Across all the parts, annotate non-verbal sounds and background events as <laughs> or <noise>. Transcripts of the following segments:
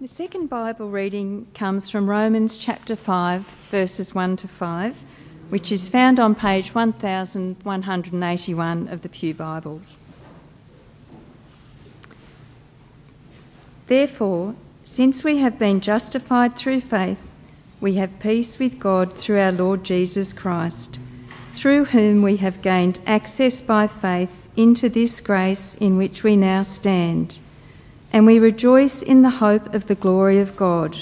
The second Bible reading comes from Romans chapter 5, verses 1 to 5, which is found on page 1181 of the Pew Bibles. Therefore, since we have been justified through faith, we have peace with God through our Lord Jesus Christ, through whom we have gained access by faith into this grace in which we now stand and we rejoice in the hope of the glory of God.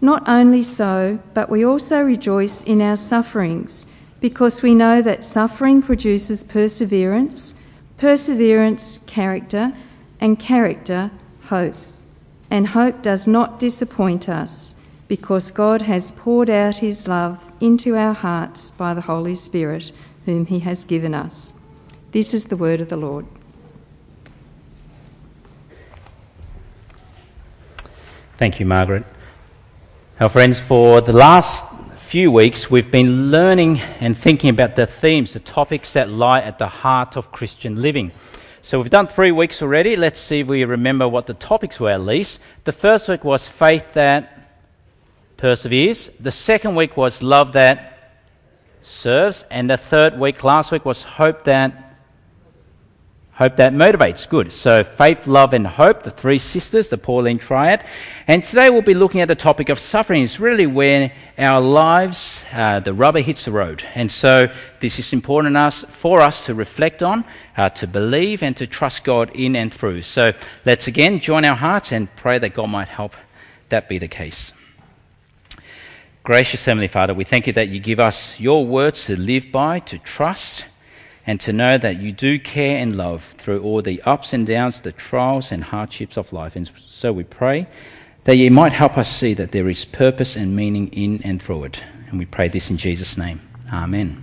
Not only so, but we also rejoice in our sufferings, because we know that suffering produces perseverance, perseverance, character, and character, hope. And hope does not disappoint us, because God has poured out his love into our hearts by the Holy Spirit, whom he has given us. This is the word of the Lord. Thank you, Margaret. Our friends, for the last few weeks, we've been learning and thinking about the themes, the topics that lie at the heart of Christian living. So we've done three weeks already. Let's see if we remember what the topics were at least. The first week was faith that perseveres. The second week was love that serves. And the third week, last week, was hope that Hope that motivates. Good. So, faith, love, and hope, the three sisters, the Pauline triad. And today we'll be looking at the topic of suffering. It's really where our lives, uh, the rubber hits the road. And so, this is important for us to reflect on, uh, to believe, and to trust God in and through. So, let's again join our hearts and pray that God might help that be the case. Gracious Heavenly Father, we thank you that you give us your words to live by, to trust and to know that you do care and love through all the ups and downs, the trials and hardships of life. And so we pray that you might help us see that there is purpose and meaning in and through it. And we pray this in Jesus' name. Amen.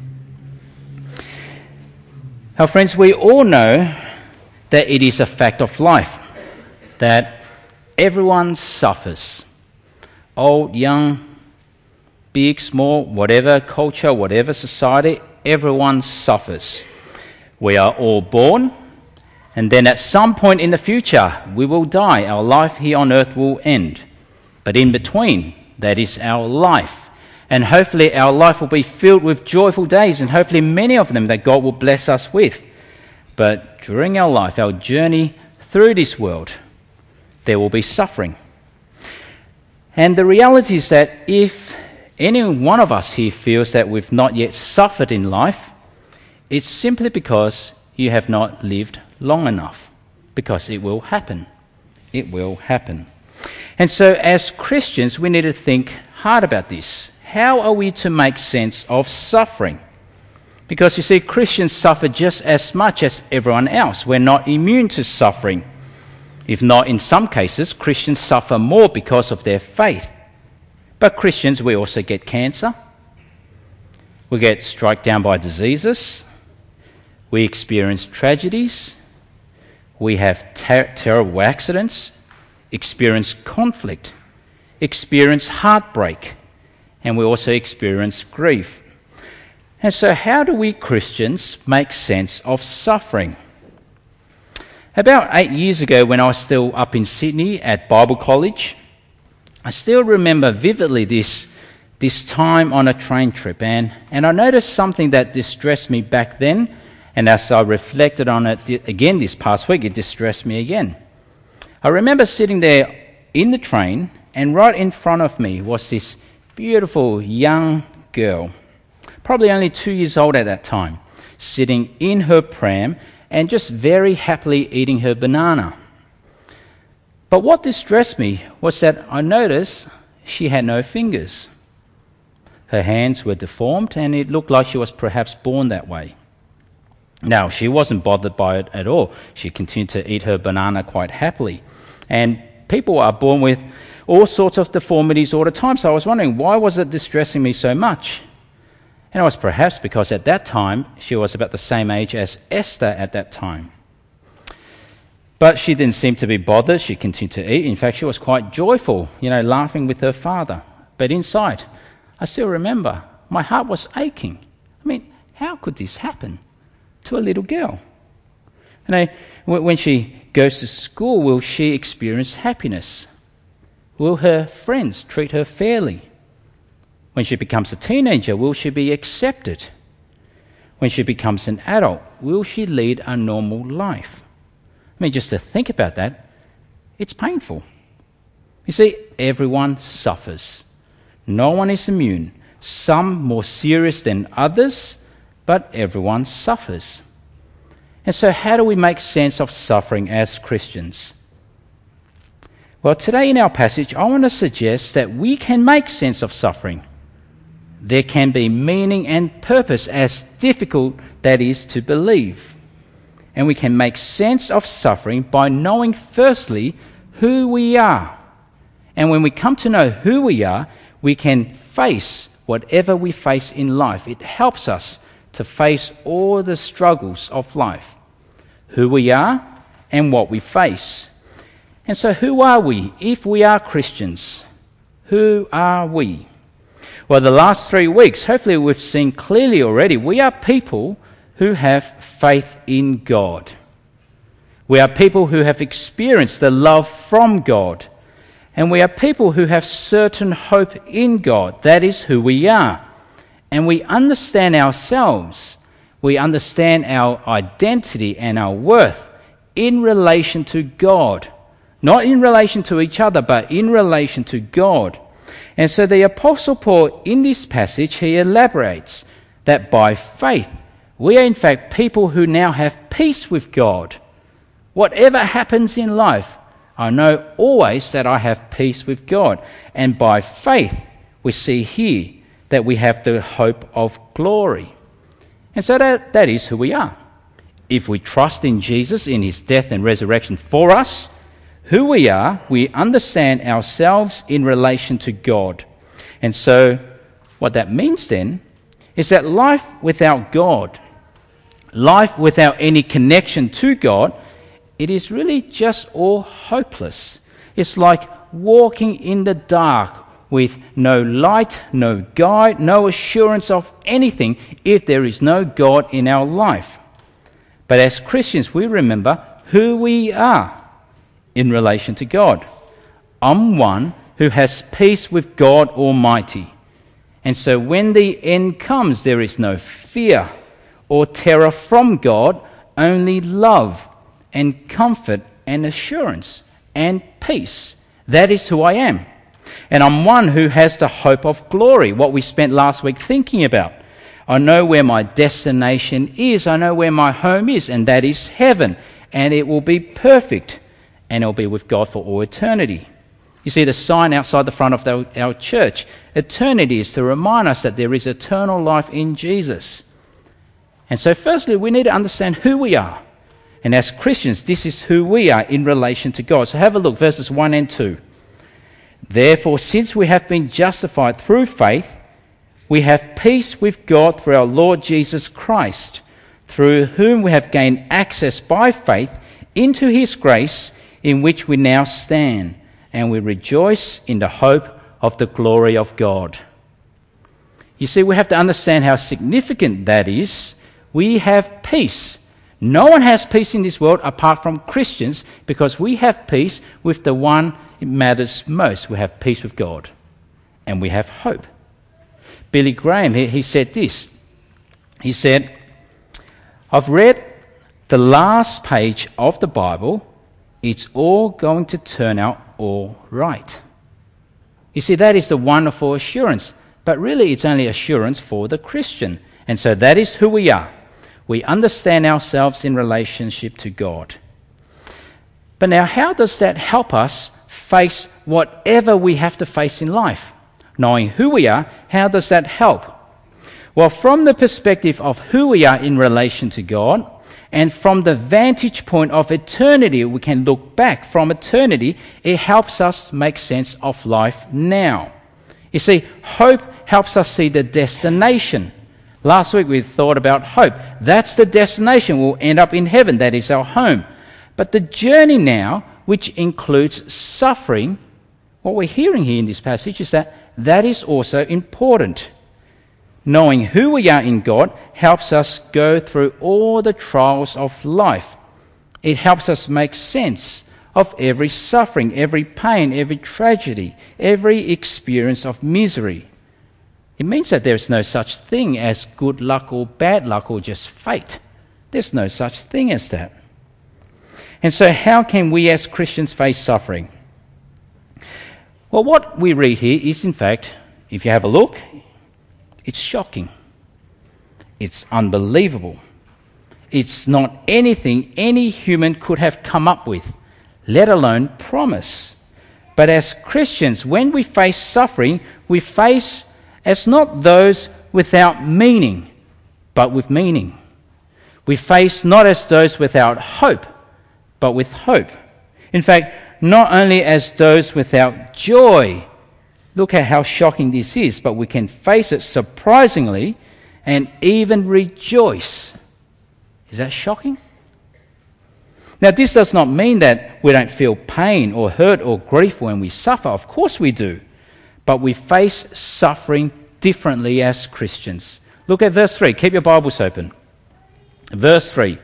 Our friends, we all know that it is a fact of life that everyone suffers. Old, young, big, small, whatever culture, whatever society, everyone suffers. We are all born, and then at some point in the future, we will die. Our life here on earth will end. But in between, that is our life. And hopefully, our life will be filled with joyful days, and hopefully, many of them that God will bless us with. But during our life, our journey through this world, there will be suffering. And the reality is that if any one of us here feels that we've not yet suffered in life, it's simply because you have not lived long enough, because it will happen. It will happen. And so, as Christians, we need to think hard about this. How are we to make sense of suffering? Because you see, Christians suffer just as much as everyone else. We're not immune to suffering. If not, in some cases, Christians suffer more because of their faith. But Christians, we also get cancer. We get struck down by diseases. We experience tragedies, we have ter- terrible accidents, experience conflict, experience heartbreak, and we also experience grief. And so, how do we Christians make sense of suffering? About eight years ago, when I was still up in Sydney at Bible College, I still remember vividly this, this time on a train trip, and, and I noticed something that distressed me back then and as I reflected on it again this past week, it distressed me again. I remember sitting there in the train, and right in front of me was this beautiful young girl, probably only two years old at that time, sitting in her pram and just very happily eating her banana. But what distressed me was that I noticed she had no fingers. Her hands were deformed, and it looked like she was perhaps born that way. Now, she wasn't bothered by it at all. She continued to eat her banana quite happily. And people are born with all sorts of deformities all the time. So I was wondering, why was it distressing me so much? And it was perhaps because at that time, she was about the same age as Esther at that time. But she didn't seem to be bothered. She continued to eat. In fact, she was quite joyful, you know, laughing with her father. But inside, I still remember my heart was aching. I mean, how could this happen? To a little girl. You know, when she goes to school, will she experience happiness? Will her friends treat her fairly? When she becomes a teenager, will she be accepted? When she becomes an adult, will she lead a normal life? I mean, just to think about that, it's painful. You see, everyone suffers. No one is immune. Some more serious than others, but everyone suffers. And so, how do we make sense of suffering as Christians? Well, today in our passage, I want to suggest that we can make sense of suffering. There can be meaning and purpose, as difficult that is to believe. And we can make sense of suffering by knowing, firstly, who we are. And when we come to know who we are, we can face whatever we face in life. It helps us to face all the struggles of life who we are and what we face. And so, who are we if we are Christians? Who are we? Well, the last three weeks, hopefully, we've seen clearly already, we are people who have faith in God. We are people who have experienced the love from God. And we are people who have certain hope in God. That is who we are. And we understand ourselves. We understand our identity and our worth in relation to God. Not in relation to each other, but in relation to God. And so the Apostle Paul, in this passage, he elaborates that by faith, we are in fact people who now have peace with God. Whatever happens in life, I know always that I have peace with God. And by faith, we see here that we have the hope of glory. And so that, that is who we are. If we trust in Jesus, in his death and resurrection for us, who we are, we understand ourselves in relation to God. And so, what that means then is that life without God, life without any connection to God, it is really just all hopeless. It's like walking in the dark with no light, no guide, no assurance of anything if there is no God in our life. But as Christians, we remember who we are in relation to God. I'm one who has peace with God Almighty. And so when the end comes, there is no fear or terror from God, only love and comfort and assurance and peace. That is who I am. And I'm one who has the hope of glory, what we spent last week thinking about. I know where my destination is, I know where my home is, and that is heaven, and it will be perfect and it'll be with God for all eternity. You see the sign outside the front of the, our church. Eternity is to remind us that there is eternal life in Jesus. And so, firstly, we need to understand who we are. And as Christians, this is who we are in relation to God. So, have a look, verses 1 and 2. Therefore, since we have been justified through faith, we have peace with God through our Lord Jesus Christ, through whom we have gained access by faith into his grace in which we now stand, and we rejoice in the hope of the glory of God. You see, we have to understand how significant that is. We have peace. No one has peace in this world apart from Christians because we have peace with the one matters most. We have peace with God and we have hope. Billy Graham, he, he said this. He said, I've read the last page of the Bible it's all going to turn out all right. You see, that is the wonderful assurance, but really it's only assurance for the Christian. And so that is who we are. We understand ourselves in relationship to God. But now, how does that help us face whatever we have to face in life? Knowing who we are, how does that help? Well, from the perspective of who we are in relation to God, and from the vantage point of eternity, we can look back from eternity. It helps us make sense of life now. You see, hope helps us see the destination. Last week we thought about hope. That's the destination. We'll end up in heaven. That is our home. But the journey now, which includes suffering, what we're hearing here in this passage is that that is also important. Knowing who we are in God helps us go through all the trials of life. It helps us make sense of every suffering, every pain, every tragedy, every experience of misery. It means that there is no such thing as good luck or bad luck or just fate. There's no such thing as that. And so, how can we as Christians face suffering? Well, what we read here is, in fact, if you have a look, it's shocking. It's unbelievable. It's not anything any human could have come up with, let alone promise. But as Christians, when we face suffering, we face as not those without meaning, but with meaning. We face not as those without hope, but with hope. In fact, not only as those without joy. Look at how shocking this is, but we can face it surprisingly and even rejoice. Is that shocking? Now, this does not mean that we don't feel pain or hurt or grief when we suffer. Of course we do. But we face suffering differently as Christians. Look at verse 3. Keep your Bibles open. Verse 3.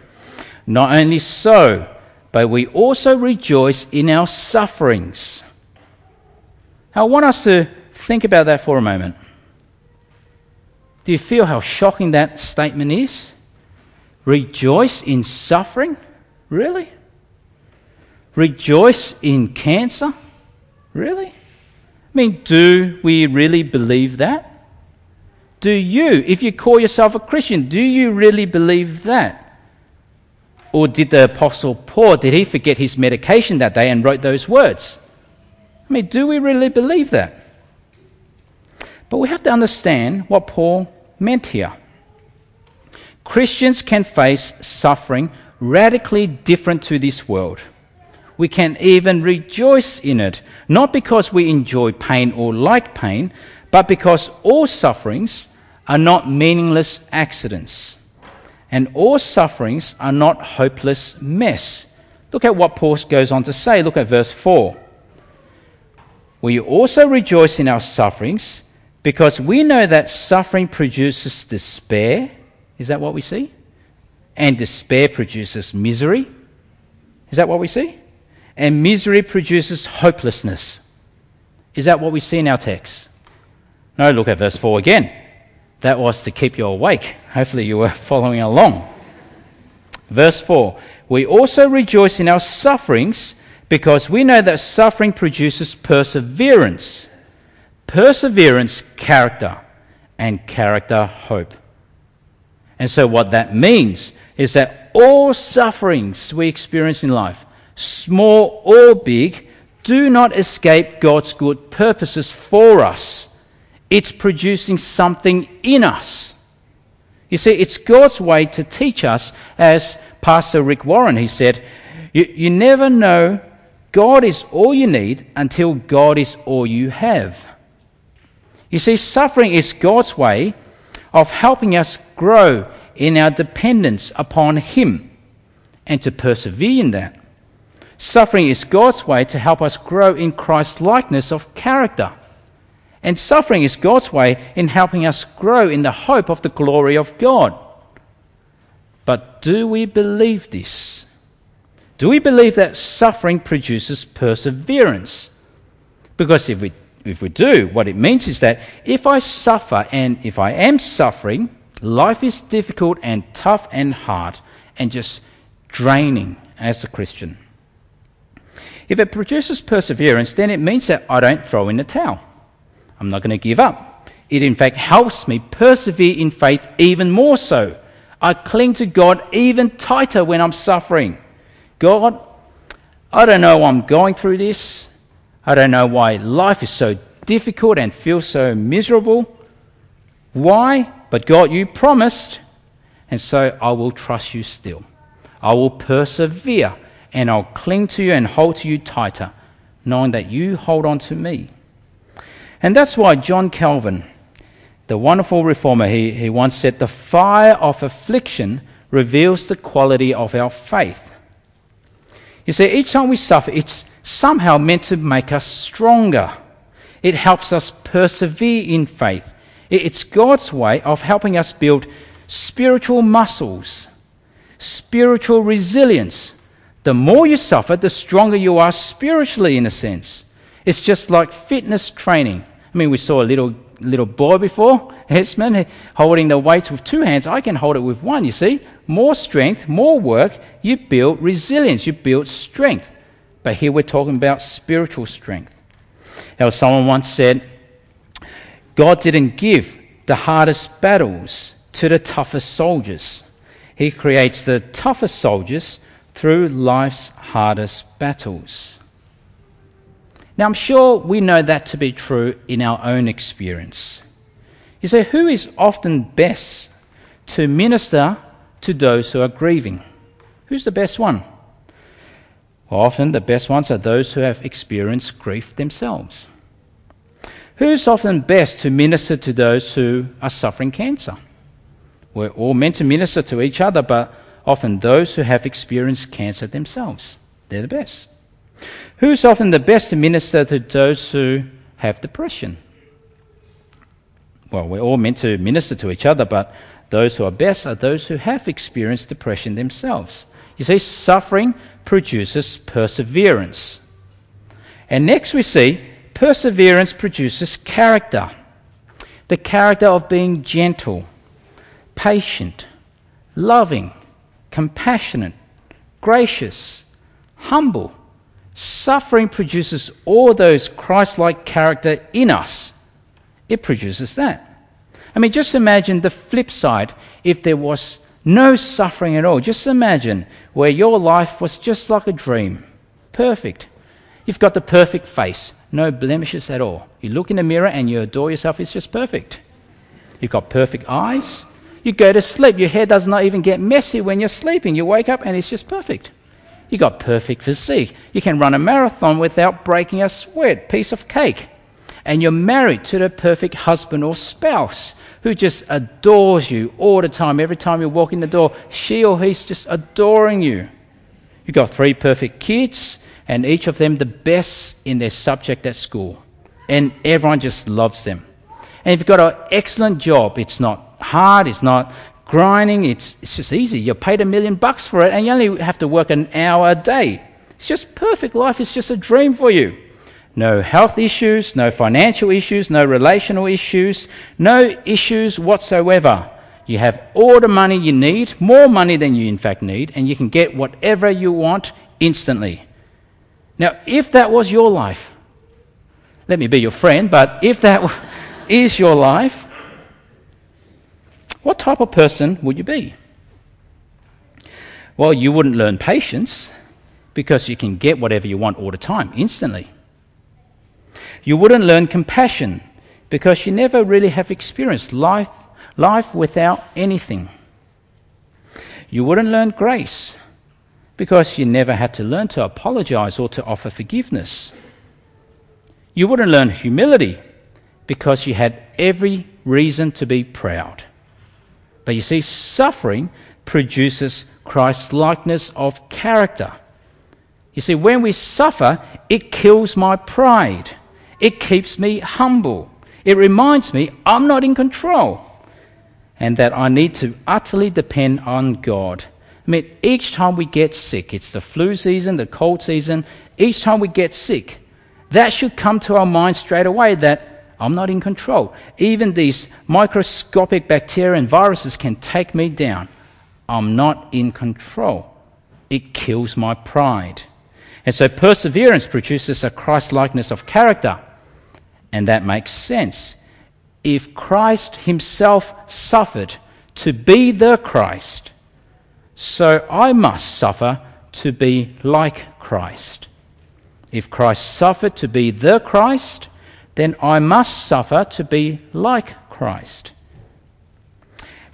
Not only so, but we also rejoice in our sufferings. I want us to think about that for a moment. Do you feel how shocking that statement is? Rejoice in suffering? Really? Rejoice in cancer? Really? I mean, do we really believe that? Do you, if you call yourself a Christian, do you really believe that? Or did the Apostle Paul, did he forget his medication that day and wrote those words? I mean, do we really believe that? But we have to understand what Paul meant here. Christians can face suffering radically different to this world. We can even rejoice in it, not because we enjoy pain or like pain, but because all sufferings are not meaningless accidents and all sufferings are not hopeless mess. Look at what Paul goes on to say. Look at verse 4. We also rejoice in our sufferings because we know that suffering produces despair. Is that what we see? And despair produces misery. Is that what we see? And misery produces hopelessness. Is that what we see in our text? No, look at verse 4 again. That was to keep you awake. Hopefully, you were <laughs> following along. Verse 4 We also rejoice in our sufferings because we know that suffering produces perseverance, perseverance, character, and character, hope. And so, what that means is that all sufferings we experience in life, small or big, do not escape God's good purposes for us it's producing something in us. You see, it's God's way to teach us, as Pastor Rick Warren, he said, you, you never know God is all you need until God is all you have. You see, suffering is God's way of helping us grow in our dependence upon Him and to persevere in that. Suffering is God's way to help us grow in Christ's likeness of character. And suffering is God's way in helping us grow in the hope of the glory of God. But do we believe this? Do we believe that suffering produces perseverance? Because if we, if we do, what it means is that if I suffer and if I am suffering, life is difficult and tough and hard and just draining as a Christian. If it produces perseverance, then it means that I don't throw in the towel. I'm not going to give up. It, in fact, helps me persevere in faith even more so. I cling to God even tighter when I'm suffering. God, I don't know why I'm going through this. I don't know why life is so difficult and feels so miserable. Why? But God, you promised, and so I will trust you still. I will persevere and I'll cling to you and hold to you tighter, knowing that you hold on to me. And that's why John Calvin, the wonderful reformer, he, he once said, The fire of affliction reveals the quality of our faith. You see, each time we suffer, it's somehow meant to make us stronger. It helps us persevere in faith. It's God's way of helping us build spiritual muscles, spiritual resilience, The more you suffer, the stronger you are spiritually, in a sense. It's just like fitness training. I mean, we saw a little little boy before, Hesman, holding the weights with two hands. I can hold it with one, you see. More strength, more work, you build resilience, you build strength. But here we're talking about spiritual strength. Now, someone once said, God didn't give the hardest battles to the toughest soldiers. He creates the toughest soldiers through life's hardest battles. Now, I'm sure we know that to be true in our own experience. You say, who is often best to minister to those who are grieving? Who's the best one? Well, often the best ones are those who have experienced grief themselves. Who's often best to minister to those who are suffering cancer? We're all meant to minister to each other, but often those who have experienced cancer themselves. They're the best. Who's often the best minister to those who have depression? Well, we're all meant to minister to each other, but those who are best are those who have experienced depression themselves. You see, suffering produces perseverance. And next we see perseverance produces character. The character of being gentle, patient, loving, compassionate, gracious, humble. Suffering produces all those Christ like character in us. It produces that. I mean, just imagine the flip side if there was no suffering at all. Just imagine where your life was just like a dream. Perfect. You've got the perfect face, no blemishes at all. You look in the mirror and you adore yourself, it's just perfect. You've got perfect eyes, you go to sleep. Your hair does not even get messy when you're sleeping. You wake up and it's just perfect. You got perfect physique. You can run a marathon without breaking a sweat. Piece of cake. And you're married to the perfect husband or spouse who just adores you all the time. Every time you walk in the door, she or he's just adoring you. You've got three perfect kids, and each of them the best in their subject at school. And everyone just loves them. And if you've got an excellent job, it's not hard, it's not grinding, it's, it's just easy. You're paid a million bucks for it and you only have to work an hour a day. It's just perfect. Life is just a dream for you. No health issues, no financial issues, no relational issues, no issues whatsoever. You have all the money you need, more money than you in fact need, and you can get whatever you want instantly. Now, if that was your life, let me be your friend, but if that <laughs> is your life, what type of person would you be? Well, you wouldn't learn patience because you can get whatever you want all the time, instantly. You wouldn't learn compassion because you never really have experienced life, life without anything. You wouldn't learn grace because you never had to learn to apologize or to offer forgiveness. You wouldn't learn humility because you had every reason to be proud. But you see, suffering produces Christ's likeness of character. You see, when we suffer, it kills my pride. It keeps me humble. It reminds me I'm not in control and that I need to utterly depend on God. I mean, each time we get sick, it's the flu season, the cold season, each time we get sick, that should come to our mind straight away that I'm not in control. Even these microscopic bacteria and viruses can take me down. I'm not in control. It kills my pride. And so perseverance produces a Christ likeness of character. And that makes sense. If Christ himself suffered to be the Christ, so I must suffer to be like Christ. If Christ suffered to be the Christ, then I must suffer to be like Christ.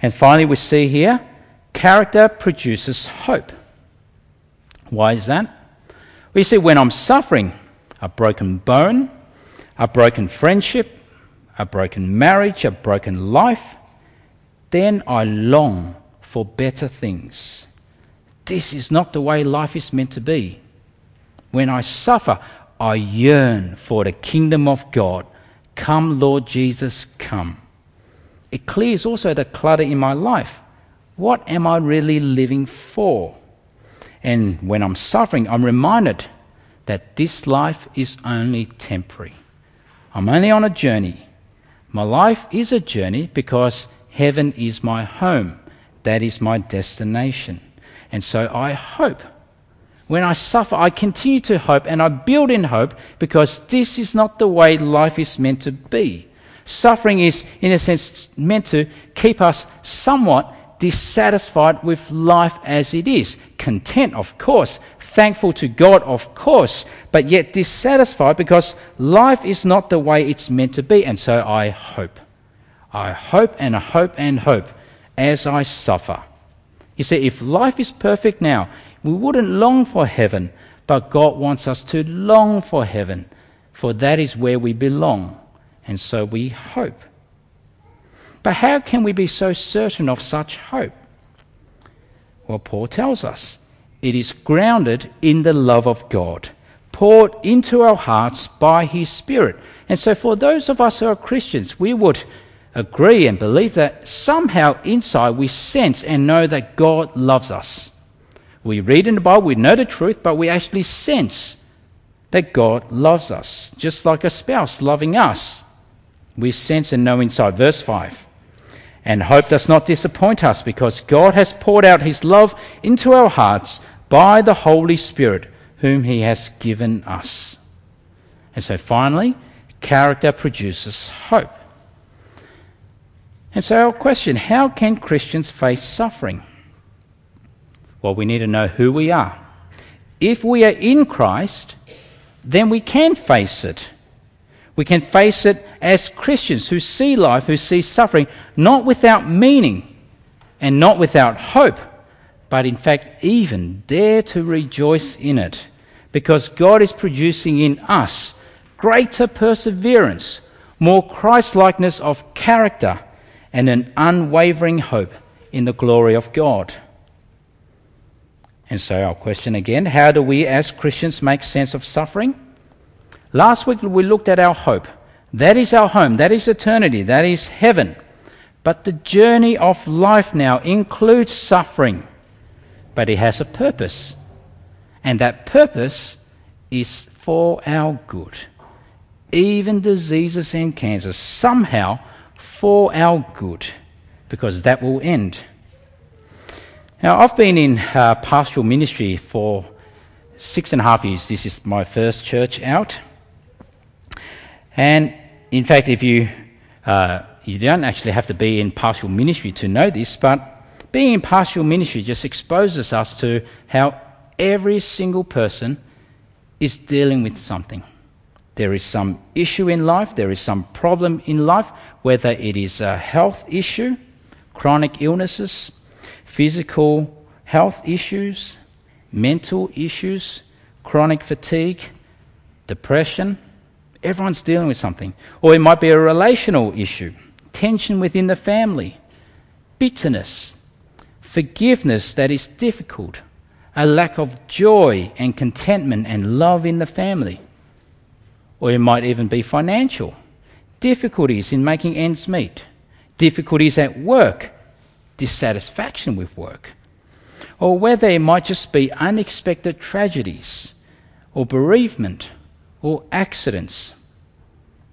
And finally, we see here character produces hope. Why is that? We see when I'm suffering a broken bone, a broken friendship, a broken marriage, a broken life, then I long for better things. This is not the way life is meant to be. When I suffer, I yearn for the kingdom of God. Come, Lord Jesus, come. It clears also the clutter in my life. What am I really living for? And when I'm suffering, I'm reminded that this life is only temporary. I'm only on a journey. My life is a journey because heaven is my home. That is my destination. And so I hope. When I suffer, I continue to hope and I build in hope because this is not the way life is meant to be. Suffering is, in a sense, meant to keep us somewhat dissatisfied with life as it is. Content, of course. Thankful to God, of course. But yet dissatisfied because life is not the way it's meant to be. And so I hope. I hope and hope and hope as I suffer. You see, if life is perfect now, we wouldn't long for heaven, but God wants us to long for heaven, for that is where we belong. And so we hope. But how can we be so certain of such hope? Well, Paul tells us it is grounded in the love of God, poured into our hearts by His Spirit. And so, for those of us who are Christians, we would agree and believe that somehow inside we sense and know that God loves us. We read in the Bible, we know the truth, but we actually sense that God loves us, just like a spouse loving us. We sense and know inside. Verse 5. And hope does not disappoint us because God has poured out his love into our hearts by the Holy Spirit, whom he has given us. And so finally, character produces hope. And so, our question how can Christians face suffering? Well, we need to know who we are. If we are in Christ, then we can face it. We can face it as Christians who see life, who see suffering, not without meaning and not without hope, but in fact, even dare to rejoice in it, because God is producing in us greater perseverance, more Christlikeness of character, and an unwavering hope in the glory of God. And so, our question again how do we as Christians make sense of suffering? Last week we looked at our hope. That is our home. That is eternity. That is heaven. But the journey of life now includes suffering. But it has a purpose. And that purpose is for our good. Even diseases and cancers, somehow for our good, because that will end. Now, I've been in uh, pastoral ministry for six and a half years. This is my first church out. And in fact, if you, uh, you don't actually have to be in pastoral ministry to know this, but being in pastoral ministry just exposes us to how every single person is dealing with something. There is some issue in life, there is some problem in life, whether it is a health issue, chronic illnesses, physical health issues, mental issues, chronic fatigue, depression, Everyone's dealing with something. Or it might be a relational issue, tension within the family, bitterness, forgiveness that is difficult, a lack of joy and contentment and love in the family. Or it might even be financial, difficulties in making ends meet, difficulties at work, dissatisfaction with work. Or whether it might just be unexpected tragedies or bereavement or accidents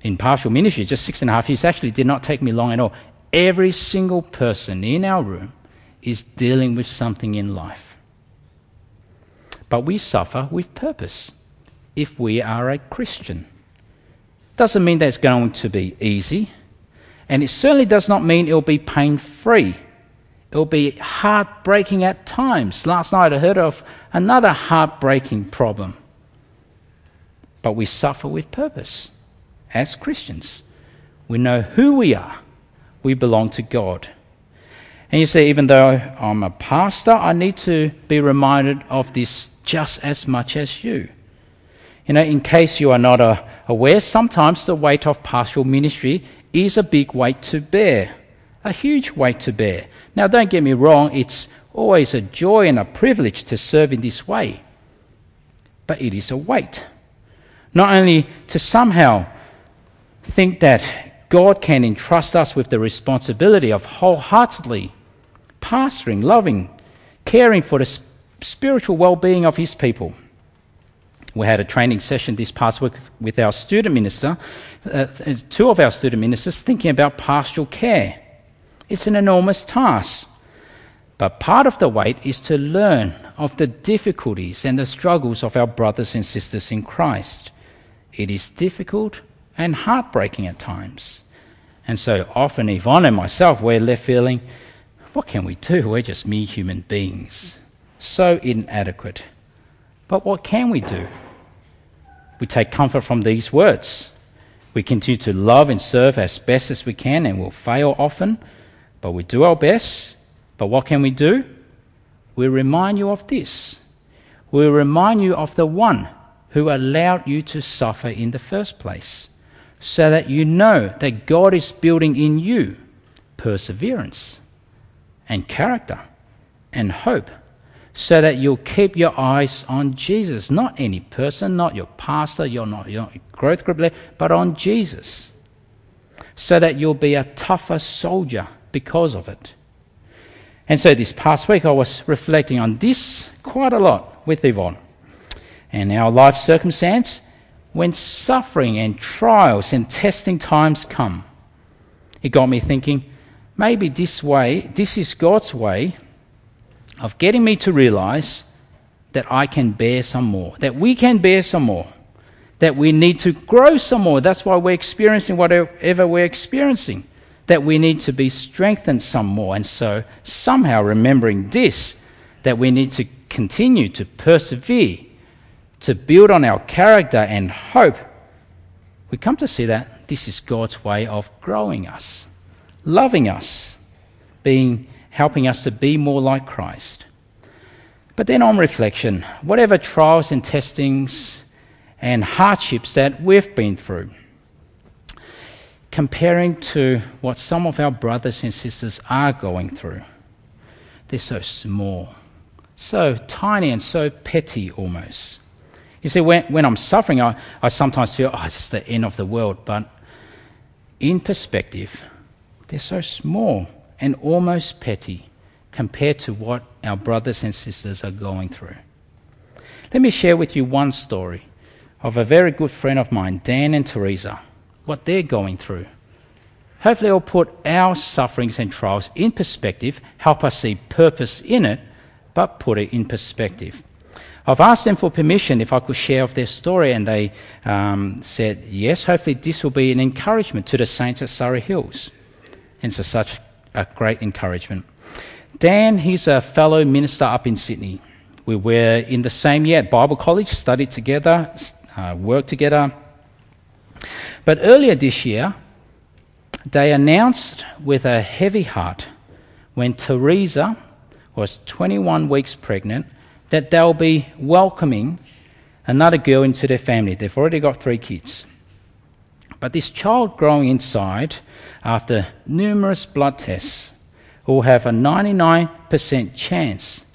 in pastoral ministry, just six and a half years, actually did not take me long at all. Every single person in our room is dealing with something in life. But we suffer with purpose if we are a Christian. Doesn't mean that it's going to be easy, and it certainly does not mean it'll be pain free. It'll be heartbreaking at times. Last night I heard of another heartbreaking problem. But we suffer with purpose as Christians. We know who we are. We belong to God. And you see, even though I'm a pastor, I need to be reminded of this just as much as you. You know, in case you are not uh, aware, sometimes the weight of pastoral ministry is a big weight to bear, a huge weight to bear. Now, don't get me wrong, it's always a joy and a privilege to serve in this way, but it is a weight. Not only to somehow think that God can entrust us with the responsibility of wholeheartedly pastoring, loving, caring for the spiritual well being of his people. We had a training session this past week with our student minister, uh, two of our student ministers thinking about pastoral care. It's an enormous task. But part of the weight is to learn of the difficulties and the struggles of our brothers and sisters in Christ. It is difficult and heartbreaking at times. And so often, Yvonne and myself, we're left feeling, what can we do? We're just mere human beings. So inadequate. But what can we do? We take comfort from these words. We continue to love and serve as best as we can and we'll fail often, but we do our best. But what can we do? We remind you of this. We remind you of the one who allowed you to suffer in the first place, so that you know that God is building in you perseverance and character and hope so that you'll keep your eyes on Jesus, not any person, not your pastor, your not your growth group leader, but on Jesus, so that you'll be a tougher soldier because of it. And so this past week I was reflecting on this quite a lot with Yvonne and our life circumstance when suffering and trials and testing times come. It got me thinking, maybe this way, this is God's way of getting me to realize that I can bear some more, that we can bear some more, that we need to grow some more. That's why we're experiencing whatever we're experiencing, that we need to be strengthened some more. And so, somehow remembering this, that we need to continue to persevere, to build on our character and hope, we come to see that this is God's way of growing us, loving us, being helping us to be more like Christ. But then, on reflection, whatever trials and testings and hardships that we've been through, comparing to what some of our brothers and sisters are going through, they're so small, so tiny, and so petty almost. You see, when, when I'm suffering, I, I sometimes feel, oh, it's the end of the world. But in perspective, they're so small and almost petty compared to what our brothers and sisters are going through. Let me share with you one story of a very good friend of mine, Dan and Teresa, what they're going through. Hopefully, it'll put our sufferings and trials in perspective, help us see purpose in it, but put it in perspective. I've asked them for permission if I could share of their story, and they um, said yes. Hopefully, this will be an encouragement to the saints at Surrey Hills. And so, such a great encouragement. Dan, he's a fellow minister up in Sydney. We were in the same year at Bible College, studied together, uh, worked together. But earlier this year, they announced with a heavy heart when Teresa was 21 weeks pregnant that they'll be welcoming another girl into their family. They've already got three kids. But this child growing inside, after numerous blood tests, will have a 99% chance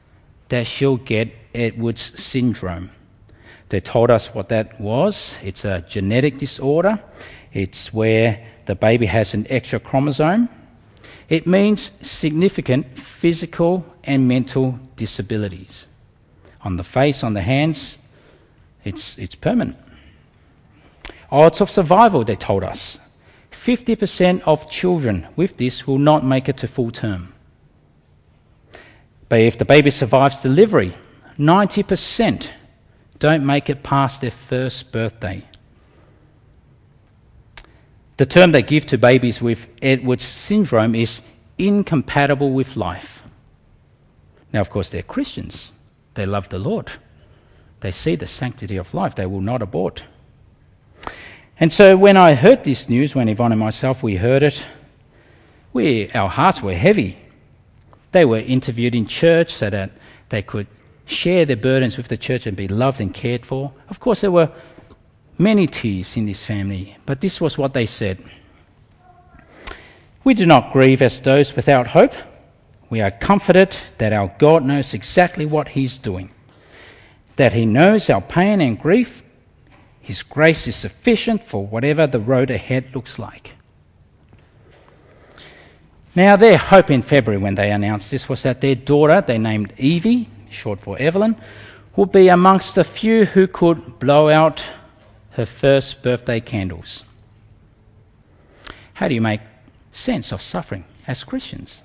that she'll get Edwards syndrome. They told us what that was. It's a genetic disorder. It's where the baby has an extra chromosome. It means significant physical and mental disabilities. On the face, on the hands, it's, it's permanent. Oh, Odds of survival, they told us. 50% of children with this will not make it to full term. But if the baby survives delivery, 90% don't make it past their first birthday. The term they give to babies with Edwards syndrome is incompatible with life. Now, of course, they're Christians. They love the Lord. They see the sanctity of life. They will not abort. And so when I heard this news, when Yvonne and myself we heard it, we, our hearts were heavy. They were interviewed in church so that they could share their burdens with the church and be loved and cared for. Of course, there were many tears in this family, but this was what they said. We do not grieve as those without hope. We are comforted that our God knows exactly what He's doing, that He knows our pain and grief his grace is sufficient for whatever the road ahead looks like. Now, their hope in February when they announced this was that their daughter, they named Evie, short for Evelyn, would be amongst the few who could blow out her first birthday candles. How do you make sense of suffering as Christians?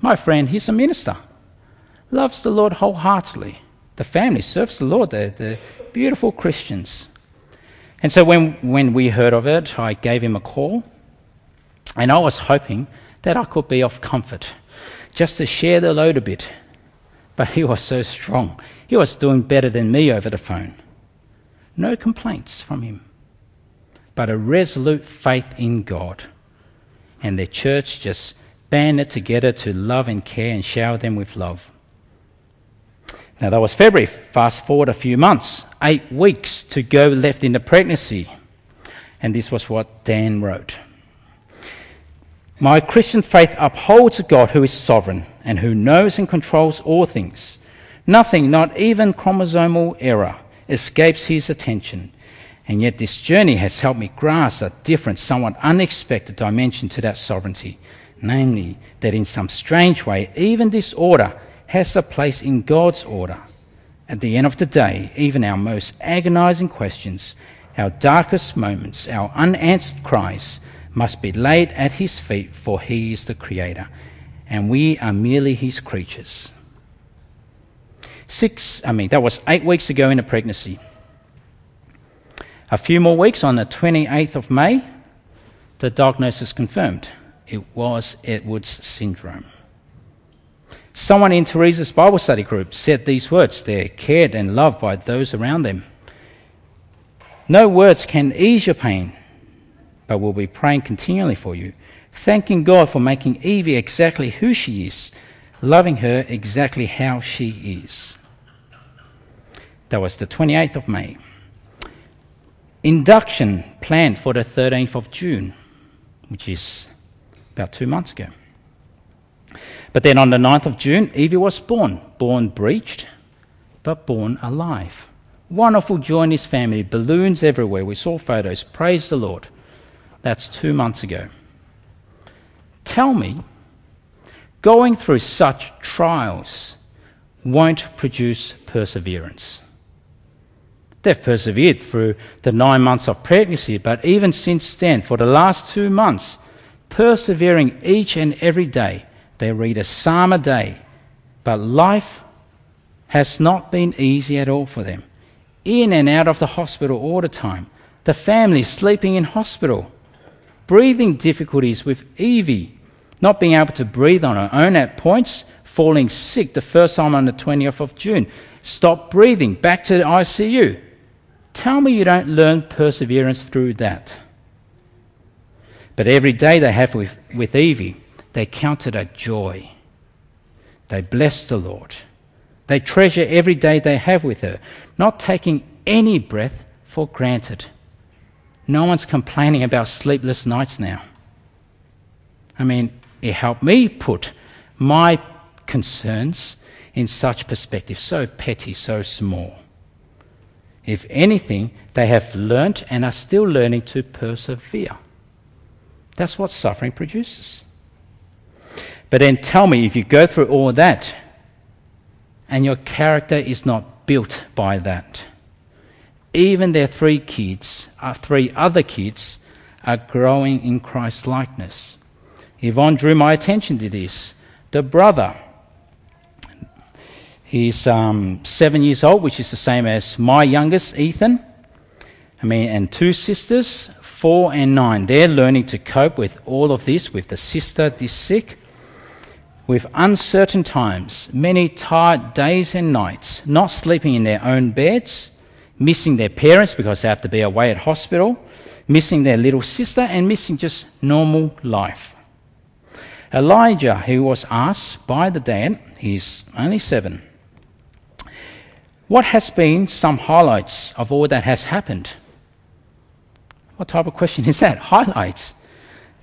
My friend, he's a minister, loves the Lord wholeheartedly. The family serves the Lord, they're, they're beautiful Christians. And so when, when we heard of it, I gave him a call, and I was hoping that I could be of comfort, just to share the load a bit. But he was so strong. He was doing better than me over the phone. No complaints from him, but a resolute faith in God. And the church just banded together to love and care and shower them with love. Now, that was February. Fast forward a few months, eight weeks to go left in the pregnancy. And this was what Dan wrote My Christian faith upholds a God who is sovereign and who knows and controls all things. Nothing, not even chromosomal error, escapes his attention. And yet, this journey has helped me grasp a different, somewhat unexpected dimension to that sovereignty namely, that in some strange way, even disorder has a place in God's order. At the end of the day, even our most agonizing questions, our darkest moments, our unanswered cries must be laid at His feet, for He is the Creator, and we are merely His creatures. Six, I mean, that was eight weeks ago in a pregnancy. A few more weeks on the 28th of May, the diagnosis confirmed. It was Edwards syndrome. Someone in Teresa's Bible study group said these words they're cared and loved by those around them. No words can ease your pain, but we'll be praying continually for you, thanking God for making Evie exactly who she is, loving her exactly how she is. That was the 28th of May. Induction planned for the 13th of June, which is about two months ago. But then on the 9th of June, Evie was born. Born breached, but born alive. Wonderful joy in his family, balloons everywhere. We saw photos. Praise the Lord. That's two months ago. Tell me, going through such trials won't produce perseverance. They've persevered through the nine months of pregnancy, but even since then, for the last two months, persevering each and every day. They read a psalm a day, but life has not been easy at all for them. In and out of the hospital all the time. The family sleeping in hospital. Breathing difficulties with Evie, not being able to breathe on her own at points, falling sick the first time on the 20th of June. Stop breathing, back to the ICU. Tell me you don't learn perseverance through that. But every day they have with, with Evie, they count it a joy. They bless the Lord. They treasure every day they have with her, not taking any breath for granted. No one's complaining about sleepless nights now. I mean, it helped me put my concerns in such perspective, so petty, so small. If anything, they have learnt and are still learning to persevere. That's what suffering produces. But then tell me if you go through all that and your character is not built by that, even their three kids, uh, three other kids, are growing in Christ likeness. Yvonne drew my attention to this. The brother, he's um, seven years old, which is the same as my youngest, Ethan. I mean, and two sisters, 4 and 9, they're learning to cope with all of this, with the sister this sick, with uncertain times, many tired days and nights, not sleeping in their own beds, missing their parents because they have to be away at hospital, missing their little sister, and missing just normal life. Elijah, who was asked by the dad, he's only seven, what has been some highlights of all that has happened? What type of question is that? <laughs> Highlights.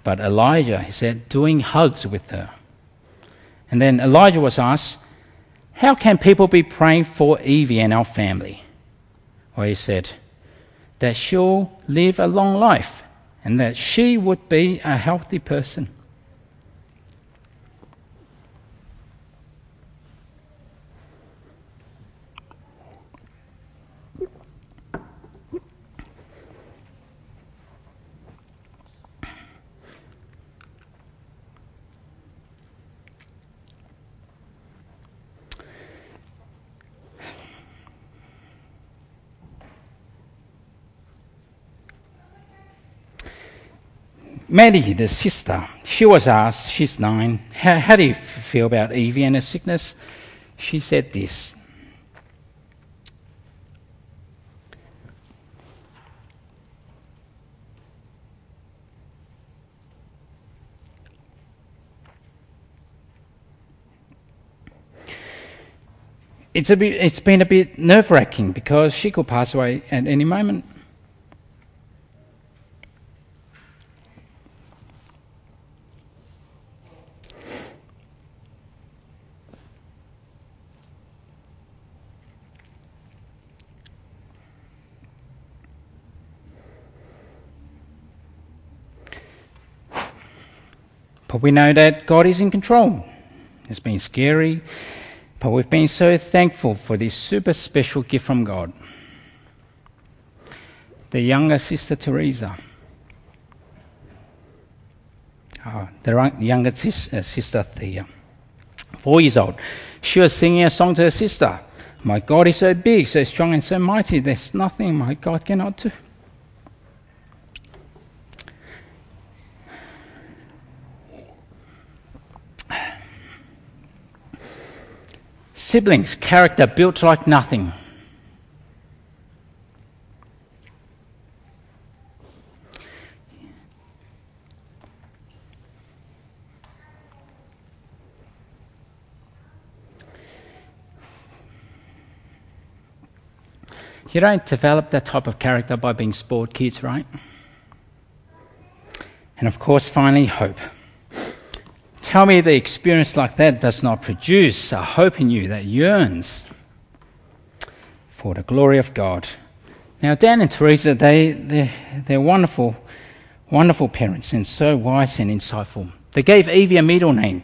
But Elijah, he said, doing hugs with her. And then Elijah was asked, How can people be praying for Evie and our family? Well, he said, That she'll live a long life and that she would be a healthy person. Maddie, the sister, she was asked, she's nine, how, how do you feel about Evie and her sickness? She said this it's, a bit, it's been a bit nerve wracking because she could pass away at any moment. We know that God is in control. It's been scary, but we've been so thankful for this super special gift from God. The younger sister Teresa, oh, the younger sis, uh, sister Thea, four years old, she was singing a song to her sister. My God is so big, so strong, and so mighty, there's nothing my God cannot do. Siblings, character built like nothing. You don't develop that type of character by being sport kids, right? And of course, finally, hope. Tell me the experience like that does not produce a hope in you that yearns for the glory of God. Now, Dan and Teresa, they, they're, they're wonderful, wonderful parents and so wise and insightful. They gave Evie a middle name,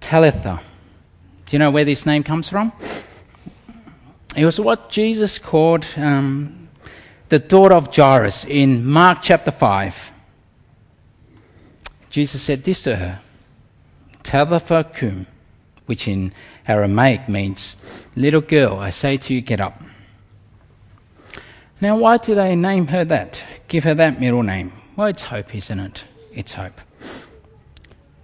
Talitha. Do you know where this name comes from? It was what Jesus called um, the daughter of Jairus in Mark chapter 5. Jesus said this to her Talitha cum, which in Aramaic means, little girl, I say to you, get up. Now, why did they name her that? Give her that middle name? Well, it's hope, isn't it? It's hope.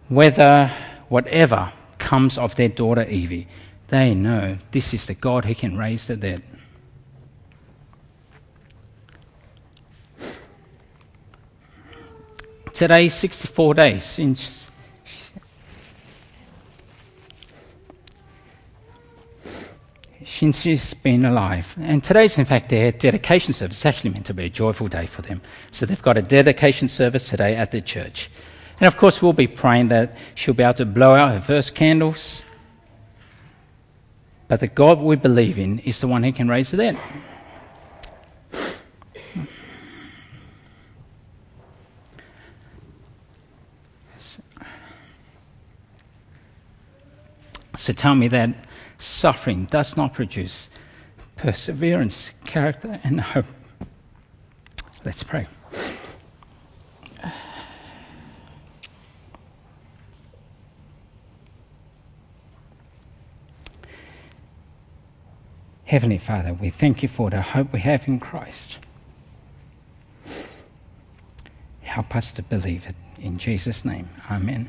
Whether, whatever comes of their daughter Evie, they know this is the God who can raise the dead. Today, 64 days since since she's been alive. And today's, in fact, their dedication service. It's actually meant to be a joyful day for them. So they've got a dedication service today at the church. And of course, we'll be praying that she'll be able to blow out her first candles. But the God we believe in is the one who can raise the dead. So tell me that suffering does not produce perseverance, character, and hope. Let's pray. Heavenly Father, we thank you for the hope we have in Christ. Help us to believe it. In Jesus' name, Amen.